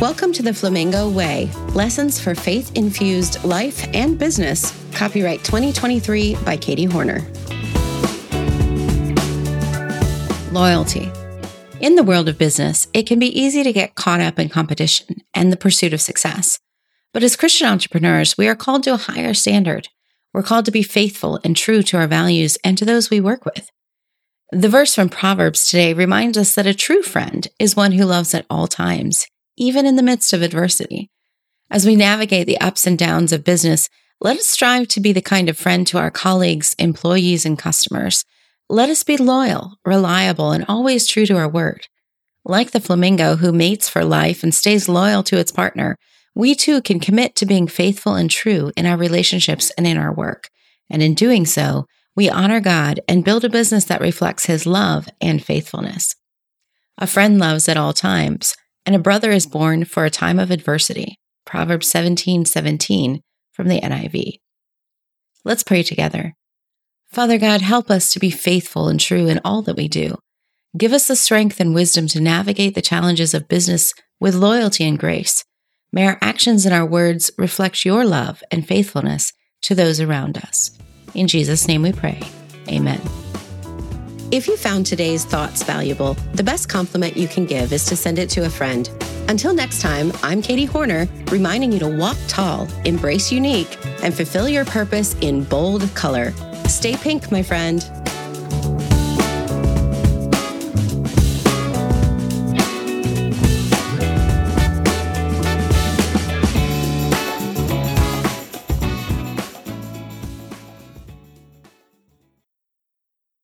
Welcome to the Flamingo Way Lessons for Faith Infused Life and Business. Copyright 2023 by Katie Hornor. Loyalty. In the world of business, it can be easy to get caught up in competition and the pursuit of success. But as Christian entrepreneurs, we are called to a higher standard. We're called to be faithful and true to our values and to those we work with. The verse from Proverbs today reminds us that a true friend is one who loves at all times, even in the midst of adversity. As we navigate the ups and downs of business, let us strive to be the kind of friend to our colleagues, employees, and customers. Let us be loyal, reliable, and always true to our word. Like the flamingo who mates for life and stays loyal to its partner, we too can commit to being faithful and true in our relationships and in our work. And in doing so, we honor God and build a business that reflects his love and faithfulness. A friend loves at all times, and a brother is born for a time of adversity. Proverbs 17 17 from the NIV. Let's pray together. Father God, help us to be faithful and true in all that we do. Give us the strength and wisdom to navigate the challenges of business with loyalty and grace. May our actions and our words reflect your love and faithfulness to those around us. In Jesus' name we pray. Amen. If you found today's thoughts valuable, the best compliment you can give is to send it to a friend. Until next time, I'm Katie Hornor, reminding you to walk tall, embrace unique, and fulfill your purpose in bold color. Stay pink, my friend.